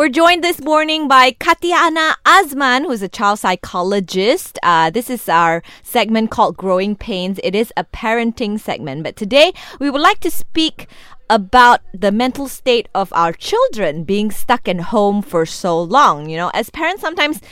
We're joined this morning by Katiana Azman, who's a child psychologist. Uh, this is our segment called Growing Pains. It is a parenting segment, but today we would like to speak about the mental state of our children being stuck in home for so long. You know, as parents, sometimes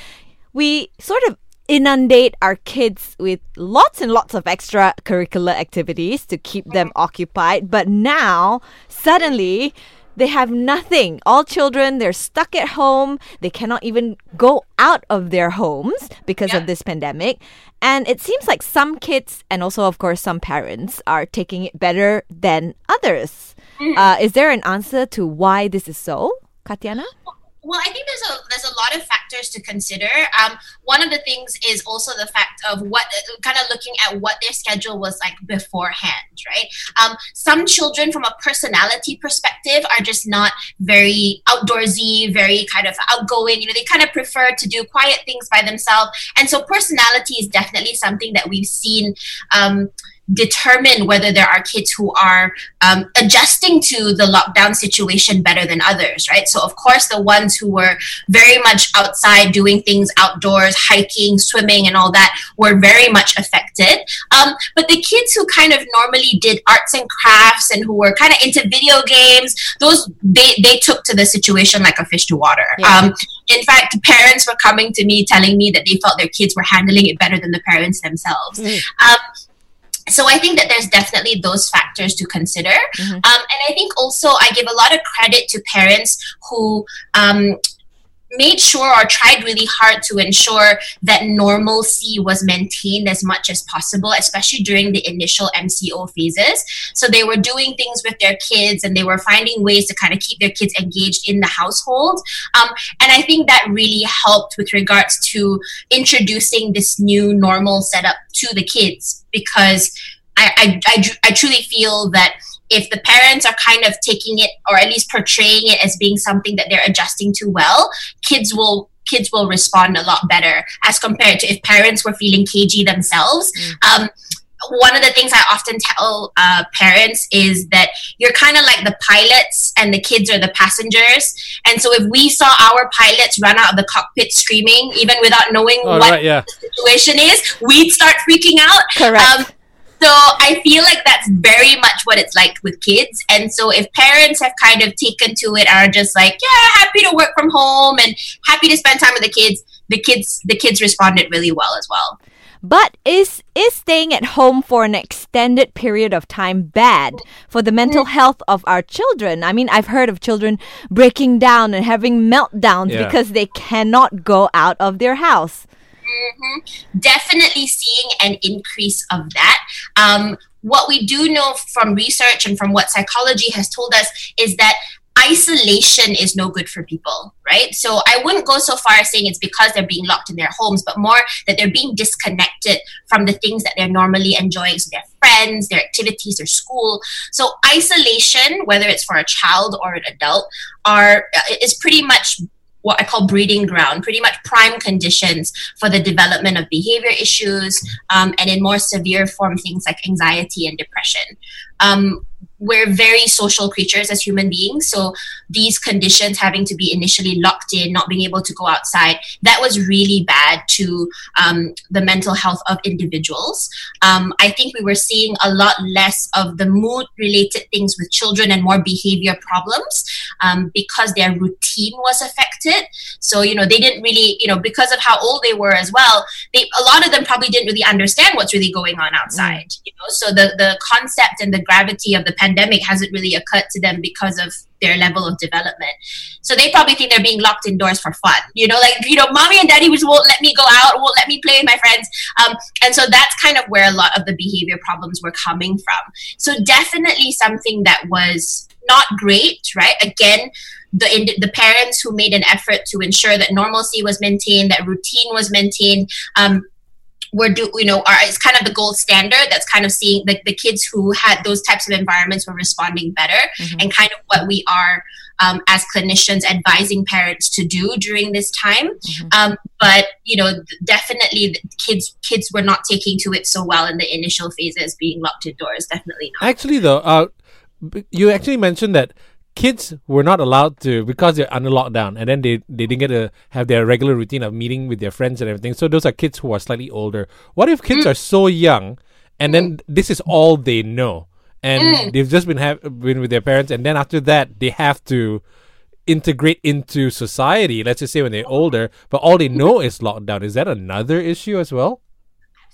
we sort of inundate our kids with lots and lots of extracurricular activities to keep them occupied, but now suddenly they have nothing. All children, they're stuck at home. They cannot even go out of their homes because yeah. of this pandemic. And it seems like some kids, and also, of course, some parents, are taking it better than others. Mm-hmm. Uh, is there an answer to why this is so, Katiana? Well, I think there's a there's a lot of factors to consider. Um, one of the things is also the fact of what kind of looking at what their schedule was like beforehand, right? Um, some children, from a personality perspective, are just not very outdoorsy, very kind of outgoing. You know, they kind of prefer to do quiet things by themselves, and so personality is definitely something that we've seen. Um, determine whether there are kids who are um, adjusting to the lockdown situation better than others, right? So, of course, the ones who were very much outside doing things outdoors, hiking, swimming, and all that were very much affected. Um, but the kids who kind of normally did arts and crafts and who were kind of into video games, those they, they took to the situation like a fish to water. Yeah. Um, in fact, parents were coming to me telling me that they felt their kids were handling it better than the parents themselves. Mm. Um, so I think that there's definitely those factors to consider. Mm-hmm. Um, and I think also I give a lot of credit to parents who um, made sure or tried really hard to ensure that normalcy was maintained as much as possible, especially during the initial MCO phases. So they were doing things with their kids and they were finding ways to kind of keep their kids engaged in the household. Um, and I think that really helped with regards to introducing this new normal setup to the kids because I, I, I, I truly feel that if the parents are kind of taking it or at least portraying it as being something that they're adjusting to well, kids will kids will respond a lot better as compared to if parents were feeling cagey themselves. Mm. Um, one of the things I often tell uh, parents is that you're kind of like the pilots and the kids are the passengers. And so if we saw our pilots run out of the cockpit screaming, even without knowing oh, what right, yeah. the situation is, we'd start freaking out. Correct. Um, so I feel like that's very much what it's like with kids. And so if parents have kind of taken to it are just like, yeah, happy to work from home and happy to spend time with the kids, the kids the kids responded really well as well. But is is staying at home for an extended period of time bad for the mental mm. health of our children? I mean, I've heard of children breaking down and having meltdowns yeah. because they cannot go out of their house. Mm-hmm. Definitely seeing an increase of that. Um, what we do know from research and from what psychology has told us is that isolation is no good for people, right? So I wouldn't go so far as saying it's because they're being locked in their homes, but more that they're being disconnected from the things that they're normally enjoying, so their friends, their activities, their school. So isolation, whether it's for a child or an adult, are is pretty much what I call breeding ground, pretty much prime conditions for the development of behavior issues um, and in more severe form things like anxiety and depression. Um, we're very social creatures as human beings. So these conditions having to be initially locked in, not being able to go outside, that was really bad to um, the mental health of individuals. Um, I think we were seeing a lot less of the mood related things with children and more behavior problems um, because their routine was affected. So, you know, they didn't really, you know, because of how old they were as well, they, a lot of them probably didn't really understand what's really going on outside, mm. you know, so the, the concept and the gravity of the pandemic hasn't really occurred to them because of their level of development. So they probably think they're being locked indoors for fun. You know, like, you know, mommy and daddy just won't let me go out, won't let me play with my friends. Um, and so that's kind of where a lot of the behavior problems were coming from. So definitely something that was not great, right? Again, the the parents who made an effort to ensure that normalcy was maintained, that routine was maintained, um, we're do you know are it's kind of the gold standard that's kind of seeing the, the kids who had those types of environments were responding better mm-hmm. and kind of what we are um, as clinicians advising parents to do during this time mm-hmm. um, but you know definitely kids kids were not taking to it so well in the initial phases being locked indoors definitely not actually though uh, you actually mentioned that kids were not allowed to because they're under lockdown, and then they they didn't get to have their regular routine of meeting with their friends and everything. So those are kids who are slightly older. What if kids mm. are so young, and then mm. this is all they know, and mm. they've just been have been with their parents, and then after that they have to integrate into society. Let's just say when they're older, but all they know is lockdown. Is that another issue as well?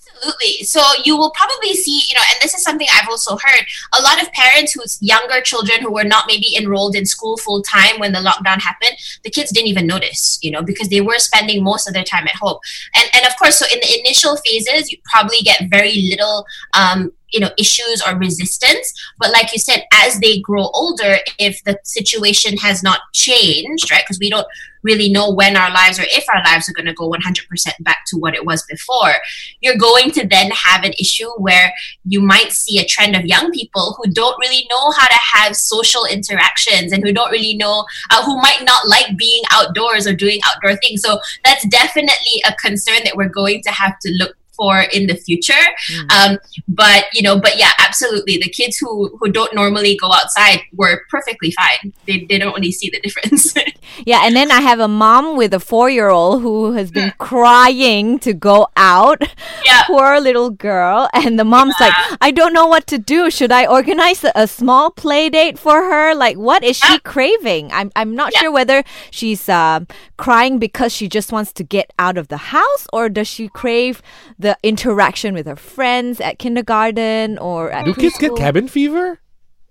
Absolutely. So you will probably see, you know, and this is something I've also heard a lot of parents whose younger children who were not maybe enrolled in school full time when the lockdown happened, the kids didn't even notice, you know, because they were spending most of their time at home. And and of course, so in the initial phases, you probably get very little um, you know issues or resistance but like you said as they grow older if the situation has not changed right because we don't really know when our lives or if our lives are going to go 100% back to what it was before. You're going to then have an issue where you might see a trend of young people who don't really know how to have social interactions and who don't really know uh, who might not like being outdoors or doing outdoor things. So that's definitely a concern that we're going to have to look for in the future. Mm. Um, but you know, but yeah, absolutely. The kids who who don't normally go outside were perfectly fine. They, they don't really see the difference. yeah, and then I have a mom with a four year old who has been crying to go out. Yeah. Poor little girl. And the mom's yeah. like, I don't know what to do. Should I organize a, a small play date for her? Like, what is yeah. she craving? I'm I'm not yeah. sure whether she's uh, crying because she just wants to get out of the house or does she crave the interaction with her friends at kindergarten or at Do kids get cabin fever?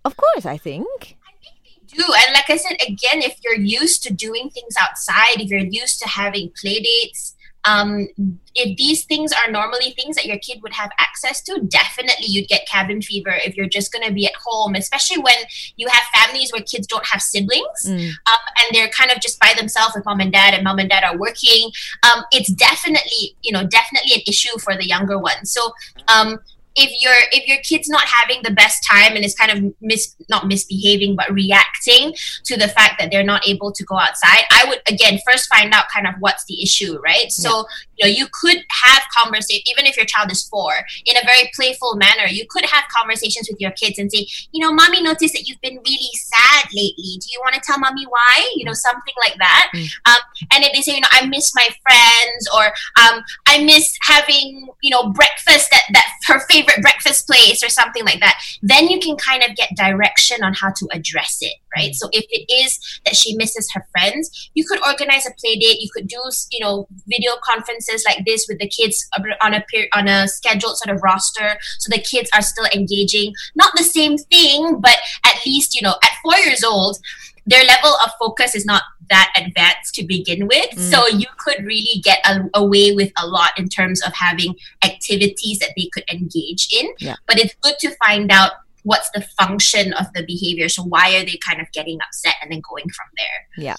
Of course, I think I think they do. And like I said, again, if you're used to doing things outside, if you're used to having play dates, um, if these things are normally things that your kid would have access to, definitely you'd get cabin fever if you're just going to be at home, especially when you have families where kids don't have siblings mm. um, and they're kind of just by themselves with mom and dad, and mom and dad are working. Um, it's definitely, you know, definitely an issue for the younger ones. So, um, if your if your kid's not having the best time and is kind of mis not misbehaving but reacting to the fact that they're not able to go outside i would again first find out kind of what's the issue right yeah. so know you could have conversation even if your child is four in a very playful manner. You could have conversations with your kids and say you know mommy noticed that you've been really sad lately. Do you want to tell mommy why? You know something like that. Mm. um, and if they say you know i miss my friends or um, i miss having you know breakfast at that her favorite favorite breakfast place or something like that, then you can kind of get direction on how to address it, right? Mm. So if it is that she misses her friends, you could organize a play date. You could do, you know, video conferences like this with the kids on a on a scheduled sort of roster, so the kids are still engaging. Not the same thing, but at least you know, at four years old their level of focus is not that advanced to begin with. Mm. So you could really get a, away with a lot in terms of having activities that they could engage in. Yeah. But it's good to find out what's the function of the behavior. So why are they kind of getting upset and then going from there? Yeah.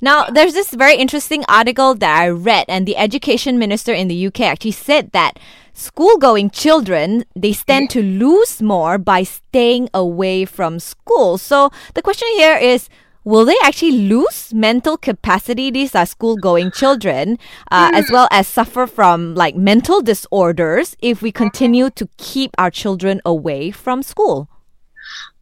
Now, there's this very interesting article that I read, and the education minister in the UK actually said that school going children they stand to lose more by staying away from school. So the question here is will they actually lose mental capacity? These are school going children, uh, as well as suffer from like mental disorders if we continue to keep our children away from school.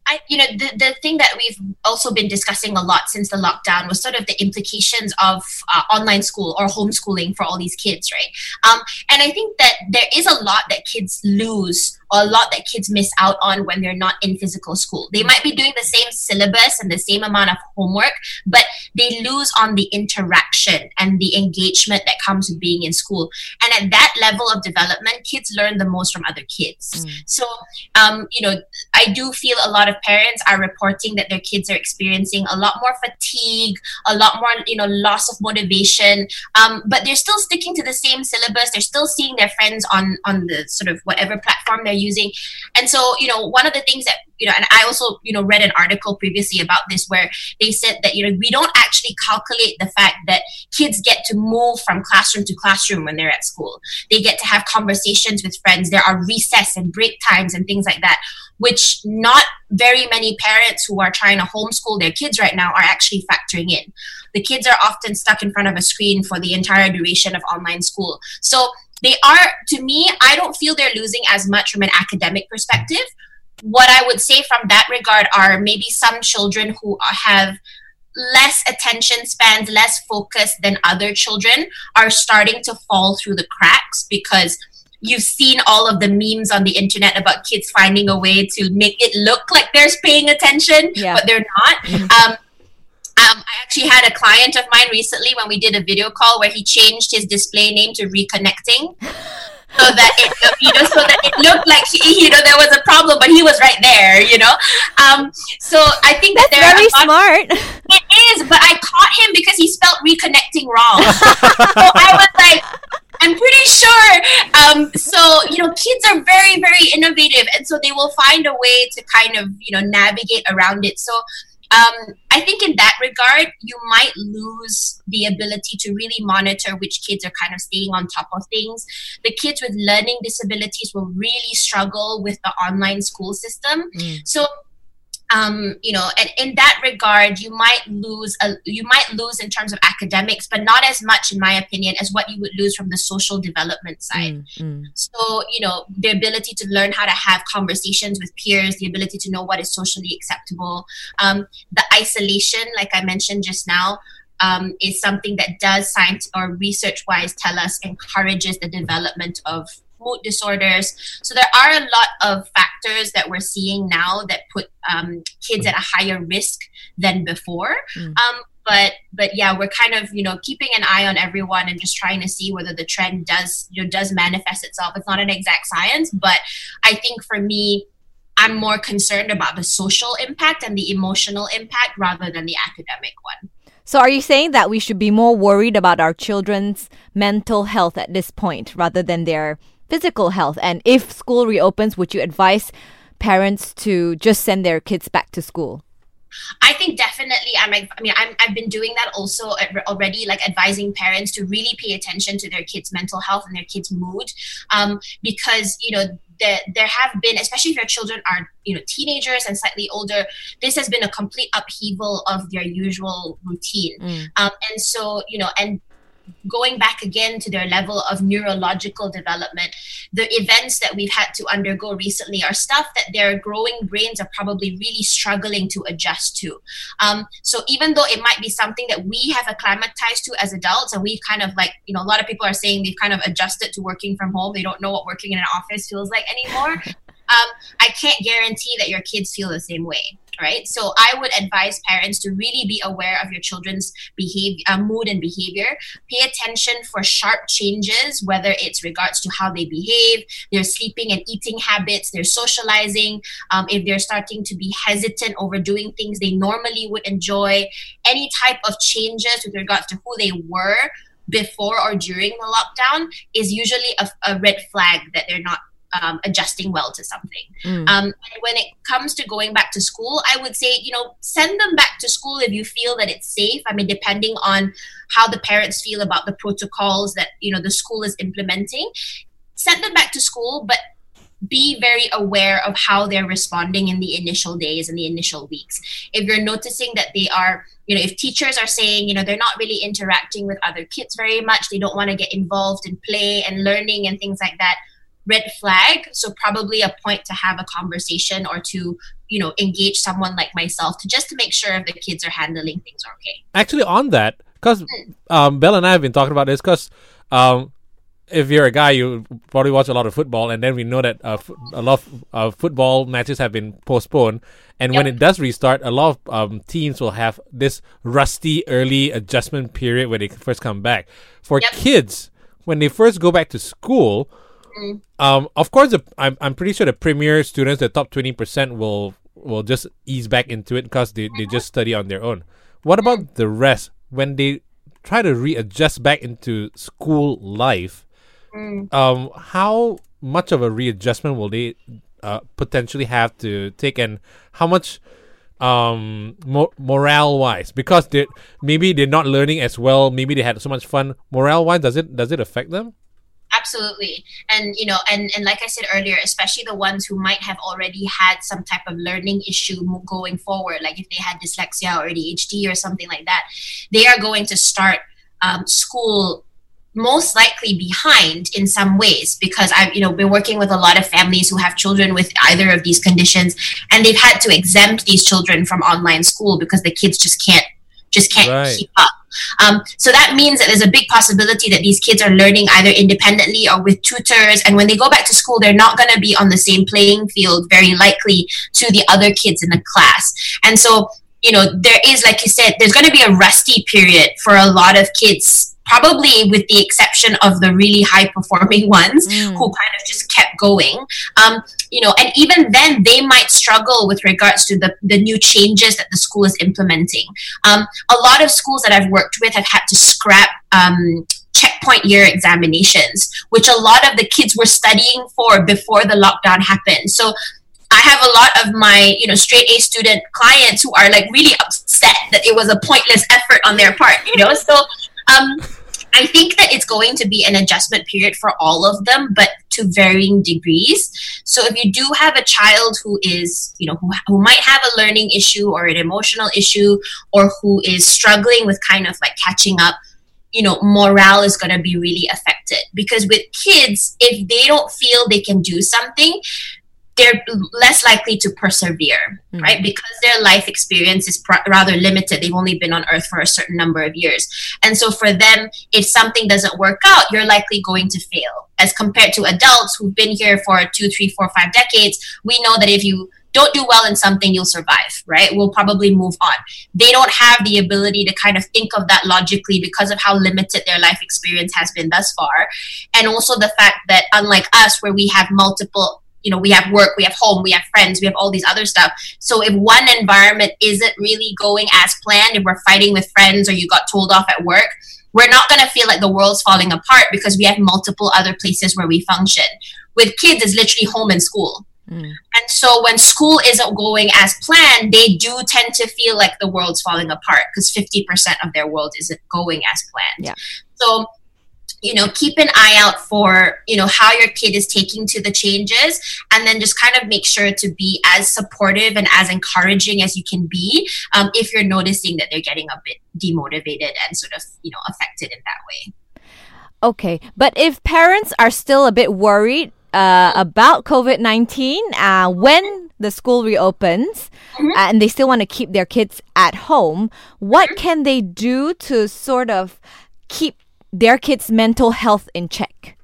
I, you know, the, the thing that we've also been discussing a lot since the lockdown was sort of the implications of uh, online school or homeschooling for all these kids, right? Um, and I think that there is a lot that kids lose a lot that kids miss out on when they're not in physical school. They might be doing the same syllabus and the same amount of homework, but they lose on the interaction and the engagement that comes with being in school. And at that level of development, kids learn the most from other kids. Mm. So, um, you know, I do feel a lot of parents are reporting that their kids are experiencing a lot more fatigue, a lot more, you know, loss of motivation. Um, but they're still sticking to the same syllabus. They're still seeing their friends on on the sort of whatever platform they're using. And so, you know, one of the things that, you know, and I also, you know, read an article previously about this where they said that, you know, we don't actually calculate the fact that kids get to move from classroom to classroom when they're at school. They get to have conversations with friends. There are recess and break times and things like that, which not very many parents who are trying to homeschool their kids right now are actually factoring in. The kids are often stuck in front of a screen for the entire duration of online school. So they are to me i don't feel they're losing as much from an academic perspective what I would say from that regard are maybe some children who have less attention spans, less focus than other children are starting to fall through the cracks because you've seen all of the memes on the internet about kids finding a way to make it look like they're paying attention, Yeah. but they're not. Um, um, I actually had a client of mine recently when we did a video call where he changed his display name to reconnecting. So that it, you know, so that it looked like he, you know there was a problem, but he was right there, you know. Um, so I think that That's there very smart. it is, but I caught him because he spelled reconnecting wrong. so I was like, I'm pretty sure. Um, so you know, kids are very, very innovative, and so they will find a way to kind of you know navigate around it. So. Um, I think in that regard, you might lose the ability to really monitor which kids are kind of staying on top of things. The kids with learning disabilities will really struggle with the online school system. Mm. So um, you know, and in that regard, you might lose a, you might lose in terms of academics, but not as much, in my opinion, as what you would lose from the social development side. Mm, mm. So, you know, the ability to learn how to have conversations with peers, the ability to know what is socially acceptable, um, the isolation, like I mentioned just now. Um, is something that does science or research wise tell us encourages the development of mood disorders. So there are a lot of factors that we're seeing now that put um, kids at a higher risk than before. Mm. Um, but but yeah, we're kind of you know keeping an eye on everyone and just trying to see whether the trend does you know does manifest itself. It's not an exact science, but I think for me. I'm more concerned about the social impact and the emotional impact rather than the academic one. So, are you saying that we should be more worried about our children's mental health at this point rather than their physical health? And if school reopens, would you advise parents to just send their kids back to school? I think definitely. I'm. I mean, I'm, I've been doing that also already, like advising parents to really pay attention to their kids' mental health and their kids' mood, um, because you know there there have been, especially if your children are you know teenagers and slightly older, this has been a complete upheaval of their usual routine, Mm. um, and so you know and going back again to their level of neurological development the events that we've had to undergo recently are stuff that their growing brains are probably really struggling to adjust to. Um, so even though it might be something that we have acclimatized to as adults and we've kind of like you know a lot of people are saying they've kind of adjusted to working from home they don't know what working in an office feels like anymore. Um, i can't guarantee that your kids feel the same way right? So i would advise parents to really be aware of your children's behavior uh, mood and behavior. Pay attention for sharp changes whether it's regards to how they behave their sleeping and eating habits their socializing um, if they're starting to be hesitant over doing things they normally would enjoy. Any type of changes with regards to who they were before or during the lockdown is usually a, a red flag that they're not um, adjusting well to something. Mm. Um, and when it comes to going back to school, I would say, you know, send them back to school if you feel that it's safe. I mean, depending on how the parents feel about the protocols that, you know, the school is implementing, send them back to school, but be very aware of how they're responding in the initial days and the initial weeks. If you're noticing that they are, you know, if teachers are saying, you know, they're not really interacting with other kids very much, they don't want to get involved in play and learning and things like that, red flag. So probably a point to have a conversation or to, you know, engage someone like myself to just to make sure if the kids are handling things okay. Actually, on that, because um, Belle and I have been talking about this, because um, if you're a guy, you probably watch a lot of football, and then we know that uh, a lot of uh, football matches have been postponed. And when it does restart, a lot of um, teams will have this rusty early adjustment period when they first come back. For Yep. kids, when they first go back to school, Mm. um, of course, the, I'm, I'm pretty sure the premier students, the top 20%, will will just ease back into it because they, they just study on their own. What about the rest? When they try to readjust back into school life, Mm. um, how much of a readjustment will they uh, potentially have to take, and how much um mo- morale wise because they maybe they're not learning as well maybe they had so much fun morale wise does it does it affect them absolutely. And you know and and like i said earlier especially the ones who might have already had some type of learning issue going forward like if they had dyslexia or adhd or something like that they are going to start um, school most likely behind in some ways because I've you know been working with a lot of families who have children with either of these conditions and they've had to exempt these children from online school because the kids just can't just can't Right. keep up. Um, so that means that there's a big possibility that these kids are learning either independently or with tutors. And when they go back to school, they're not going to be on the same playing field, very likely, to the other kids in the class. And so, you know, there is, like you said, there's going to be a rusty period for a lot of kids. Probably with the exception of the really high performing ones who kind of just kept going. Um, you know, and even then they might struggle with regards to the, the new changes that the school is implementing. Um, a lot of schools that I've worked with have had to scrap um, checkpoint year examinations, which a lot of the kids were studying for before the lockdown happened. So I have a lot of my, you know, straight A student clients who are like really upset that it was a pointless effort on their part, you know. So um, I think that it's going to be an adjustment period for all of them, but to varying degrees. So if you do have a child who is, you know, who, who might have a learning issue or an emotional issue or who is struggling with kind of like catching up, you know, morale is going to be really affected because with kids, if they don't feel they can do something, they're less likely to persevere, hmm. right? Because their life experience is pr- rather limited. They've only been on earth for a certain number of years. And so for them, if something doesn't work out, you're likely going to fail. As compared to adults who've been here for two, three, four, five decades, we know that if you don't do well in something, you'll survive, right? We'll probably move on. They don't have the ability to kind of think of that logically because of how limited their life experience has been thus far. And also the fact that, unlike us, where we have multiple you know we have work we have home we have friends we have all these other stuff. So if one environment isn't really going as planned if we're fighting with friends or you got told off at work we're not going to feel like the world's falling apart because we have multiple other places where we function. With kids it's literally home and school. Mm. And so when school isn't going as planned they do tend to feel like the world's falling apart because 50% of their world isn't going as planned. Yeah. so you know keep an eye out for you know how your kid is taking to the changes and then just kind of make sure to be as supportive and as encouraging as you can be um, if you're noticing that they're getting a bit demotivated and sort of you know affected in that way Okay, but if parents are still a bit worried uh, about COVID 19, uh, when the school reopens Mm-hmm. and they still want to keep their kids at home, what Mm-hmm. can they do to sort of keep their kids' mental health in check?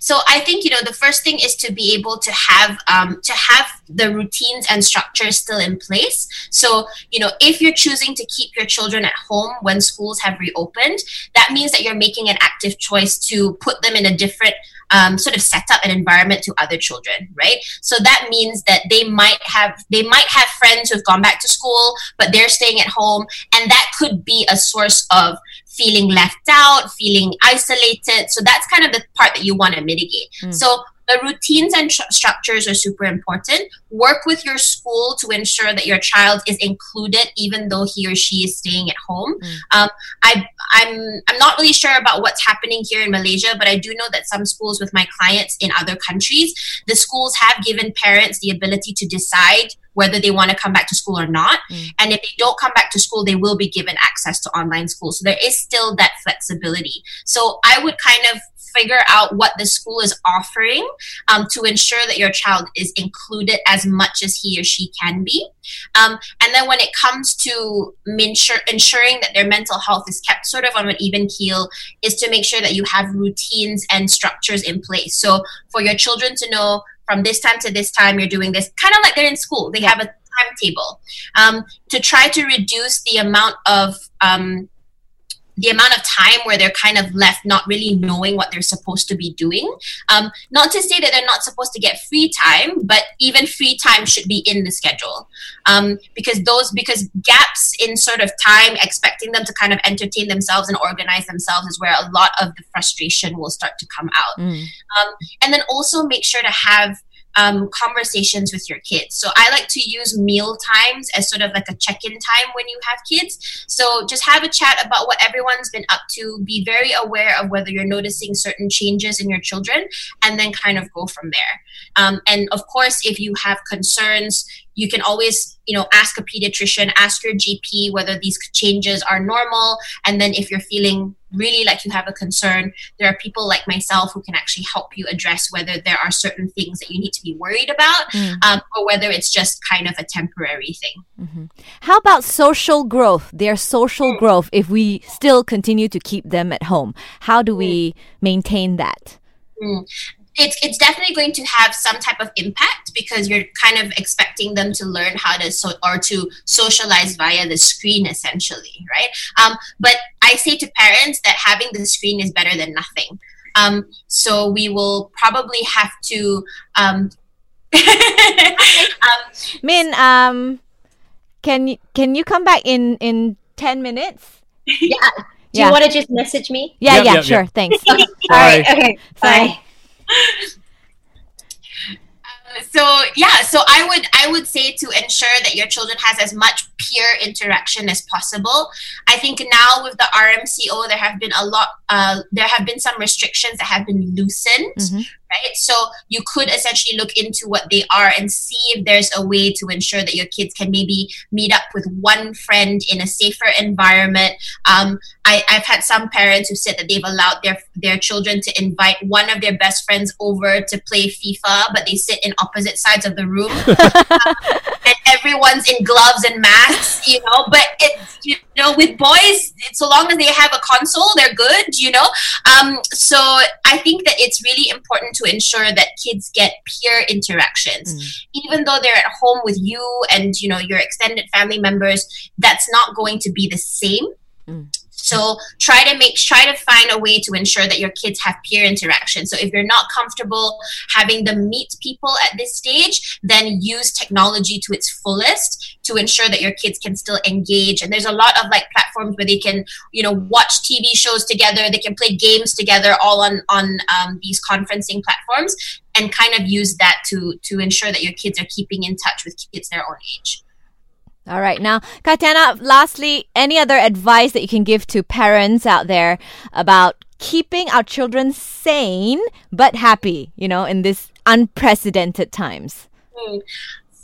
so i think you know the first thing is to be able to have um, to have the routines and structures still in place so you know if you're choosing to keep your children at home when schools have reopened that means that you're making an active choice to put them in a different um, sort of set up an environment to other children right so that means that they might have they might have friends who've gone back to school but they're staying at home and that could be a source of feeling left out, feeling isolated. So that's kind of the part that you want to mitigate. So the routines and tr- structures are super important. Work with your school to ensure that your child is included, even though he or she is staying at home. Um, I, I'm I'm not really sure about what's happening here in Malaysia, but I do know that some schools with my clients in other countries, the schools have given parents the ability to decide whether they want to come back to school or not. And if they don't come back to school, they will be given access to online school. So there is still that flexibility. So I would kind of figure out what the school is offering um, to ensure that your child is included as much as he or she can be. Um, and then when it comes to ensuring that their mental health is kept sort of on an even keel, is to make sure that you have routines and structures in place. So for your children to know from this time to this time you're doing this, kind of like they're in school, they have a timetable um, to try to reduce the amount of um, the amount of time where they're kind of left not really knowing what they're supposed to be doing. Um, not to say that they're not supposed to get free time, but even free time should be in the schedule um, because those because gaps in sort of time, expecting them to kind of entertain themselves and organize themselves is where a lot of the frustration will start to come out. Um, and then also make sure to have um, conversations with your kids. So I like to use meal times as sort of like a check-in time when you have kids. So just have a chat about what everyone's been up to. Be very aware of whether you're noticing certain changes in your children, and then kind of go from there. Um, and of course, if you have concerns, you can always you know ask a pediatrician ask your gp whether these changes are normal and then if you're feeling really like you have a concern there are people like myself who can actually help you address whether there are certain things that you need to be worried about Mm. um, or whether it's just kind of a temporary thing Mm-hmm. How about social growth? Their social growth if we still continue to keep them at home. How do we maintain that? It's it's definitely going to have some type of impact because you're kind of expecting them to learn how to so or to socialize via the screen essentially right um, but i say to parents that having the screen is better than nothing um, so we will probably have to um, um, Min, um, can you can you come back in in ten minutes? Yeah. Do Yeah. you want to just message me? Yeah, Yep, yeah, yep, sure. yep. Thanks. All right. Okay. Bye. Bye. So yeah so i would i would say to ensure that your children has as much peer interaction as possible i think now with the rmco there have been a lot uh, there have been some restrictions that have been loosened Mhm. Right? So you could essentially look into what they are and see if there's a way to ensure that your kids can maybe meet up with one friend in a safer environment. Um, I, I've had some parents who said that they've allowed their their children to invite one of their best friends over to play FIFA, but they sit in opposite sides of the room, and everyone's in gloves and masks, you know. But it's you know, with boys, so long as they have a console, they're good, you know. Um, so I think that it's really important to ensure that kids get peer interactions, even though they're at home with you and you know your extended family members. That's not going to be the same. So try to make try to find a way to ensure that your kids have peer interaction. So if you're not comfortable having them meet people at this stage, then use technology to its fullest to ensure that your kids can still engage. And there's a lot of like platforms where they can, you know, watch TV shows together, they can play games together, all on on um, these conferencing platforms, and kind of use that to to ensure that your kids are keeping in touch with kids their own age. All right. Now, Katiana, lastly, any other advice that you can give to parents out there about keeping our children sane but happy, you know, in this unprecedented times? Hmm.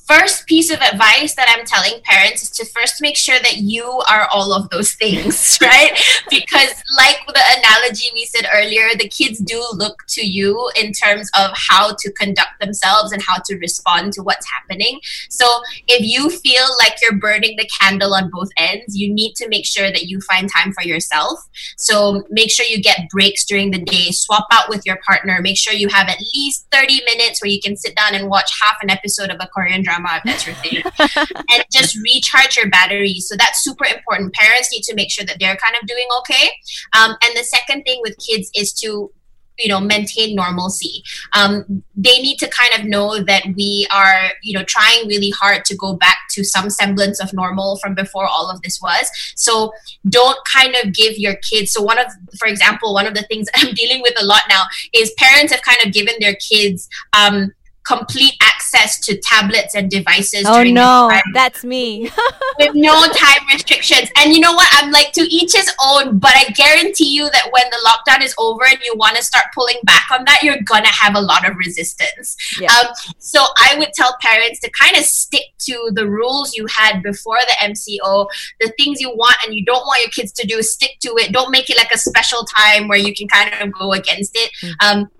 First piece of advice that I'm telling parents is to first make sure that you are all of those things, right? because, like the analogy we said earlier, the kids do look to you in terms of how to conduct themselves and how to respond to what's happening. So, if you feel like you're burning the candle on both ends, you need to make sure that you find time for yourself. So, make sure you get breaks during the day, swap out with your partner, make sure you have at least 30 minutes where you can sit down and watch half an episode of a Korean drama if that's your thing, and just recharge your batteries. So that's super important. Parents need to make sure that they're kind of doing okay. Um, and the second thing with kids is to you know maintain normalcy um, they need to kind of know that we are you know trying really hard to go back to some semblance of normal from before all of this was so don't kind of give your kids so one of for example one of the things i'm dealing with a lot now is parents have kind of given their kids um, complete access to tablets and devices Oh no, that's me. with no time restrictions. And you know what? I'm like to each his own, but I guarantee you that when the lockdown is over and you want to start pulling back on that, you're gonna have a lot of resistance. Yeah. Um, so I would tell parents to kind of stick to the rules you had before the MCO, the things you want and you don't want your kids to do, stick to it. Don't make it like a special time where you can kind of go against it. Um,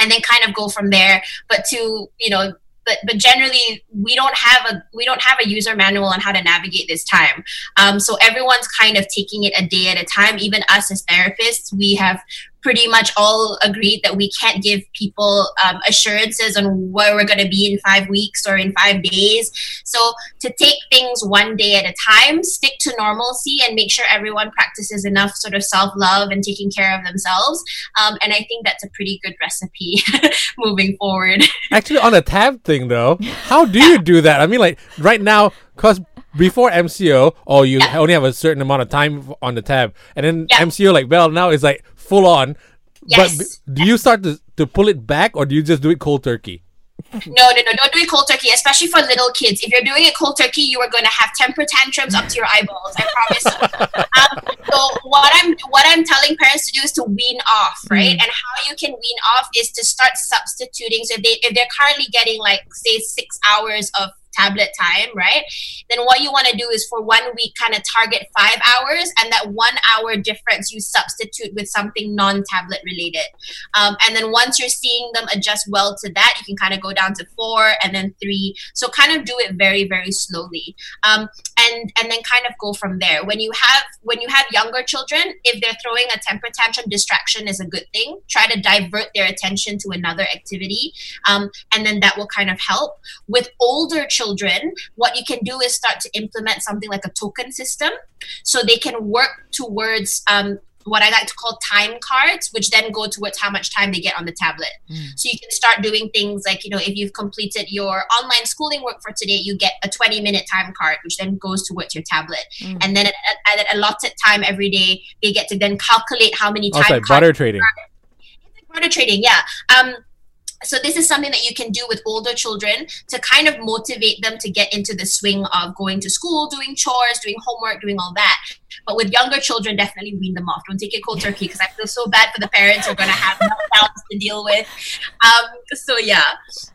and then kind of go from there. But to, you know, but but generally we don't have a we don't have a user manual on how to navigate this time um, so everyone's kind of taking it a day at a time even us as therapists we have pretty much all agreed that we can't give people um, assurances on where we're going to be in five weeks or in five days. So to take things one day at a time stick to normalcy and make sure everyone practices enough sort of self-love and taking care of themselves. Um, and i think that's a pretty good recipe moving forward. Actually, on the tab thing though, how do you do that? I mean, like right now, because before MCO, oh, you Yeah. only have a certain amount of time on the tab, and then Yeah. MCO, like well, now is like full on. Yes. But b- do you start to, to pull it back, or do you just do it cold turkey? No, no, no, don't do it cold turkey, especially for little kids. If you're doing it cold turkey, you are going to have temper tantrums up to your eyeballs. I promise. um, so what I'm what I'm telling parents to do is to wean off, right? And how you can wean off is to start substituting. So if they if they're currently getting like say six hours of tablet time, right? Then what you want to do is for one week kind of target five hours, and that one hour difference you substitute with something non-tablet related. Um, and then once you're seeing them adjust well to that, you can kind of go down to four and then three. So kind of do it very very slowly, um, and and then kind of go from there. When you have when you have younger children, if they're throwing a temper tantrum, distraction is a good thing. Try to divert their attention to another activity, um, and then that will kind of help. With older children, what you can do is start to implement something like a token system, so they can work towards um, what I like to call time cards, which then go towards how much time they get on the tablet. So you can start doing things like, you know, if you've completed your online schooling work for today, you get a 20 minute time card, which then goes towards your tablet. And then at, at an allotted time every day, they get to then calculate how many Oh, it's time like cards butter trading. barter trading yeah um so this is something that you can do with older children to kind of motivate them to get into the swing of going to school doing chores doing homework doing all that but with younger children definitely wean them off don't take it cold turkey because i feel so bad for the parents who are going to have meltdowns to deal with um so yeah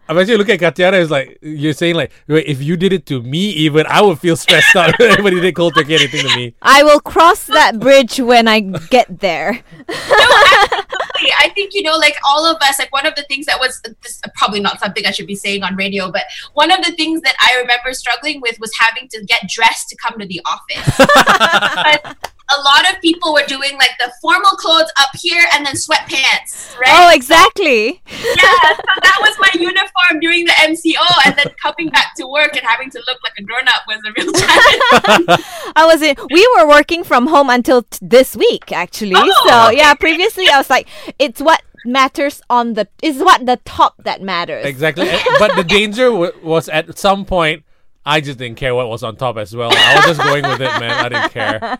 I'm actually looking at Katiana. It's like you're saying, like, wait, if you did it to me, even I would feel stressed out. if Anybody did cold turkey anything to me. I will cross that bridge when I get there. Absolutely. I think you know, like all of us, like one of the things that was this probably not something I should be saying on radio, but one of the things that I remember struggling with was having to get dressed to come to the office. but a lot of people were doing like the formal clothes up here and then sweatpants, right? Oh, exactly. yeah, so that was my uniform during the MCO, and then coming back to work and having to look like a grown up was a real challenge. I was in. We were working from home until t- this week, actually. Oh, so okay. yeah, previously I was like, it's what matters on the is what the top that matters. Exactly. But the danger w- was at some point, I just didn't care what was on top as well. I was just going with it, man. I didn't care.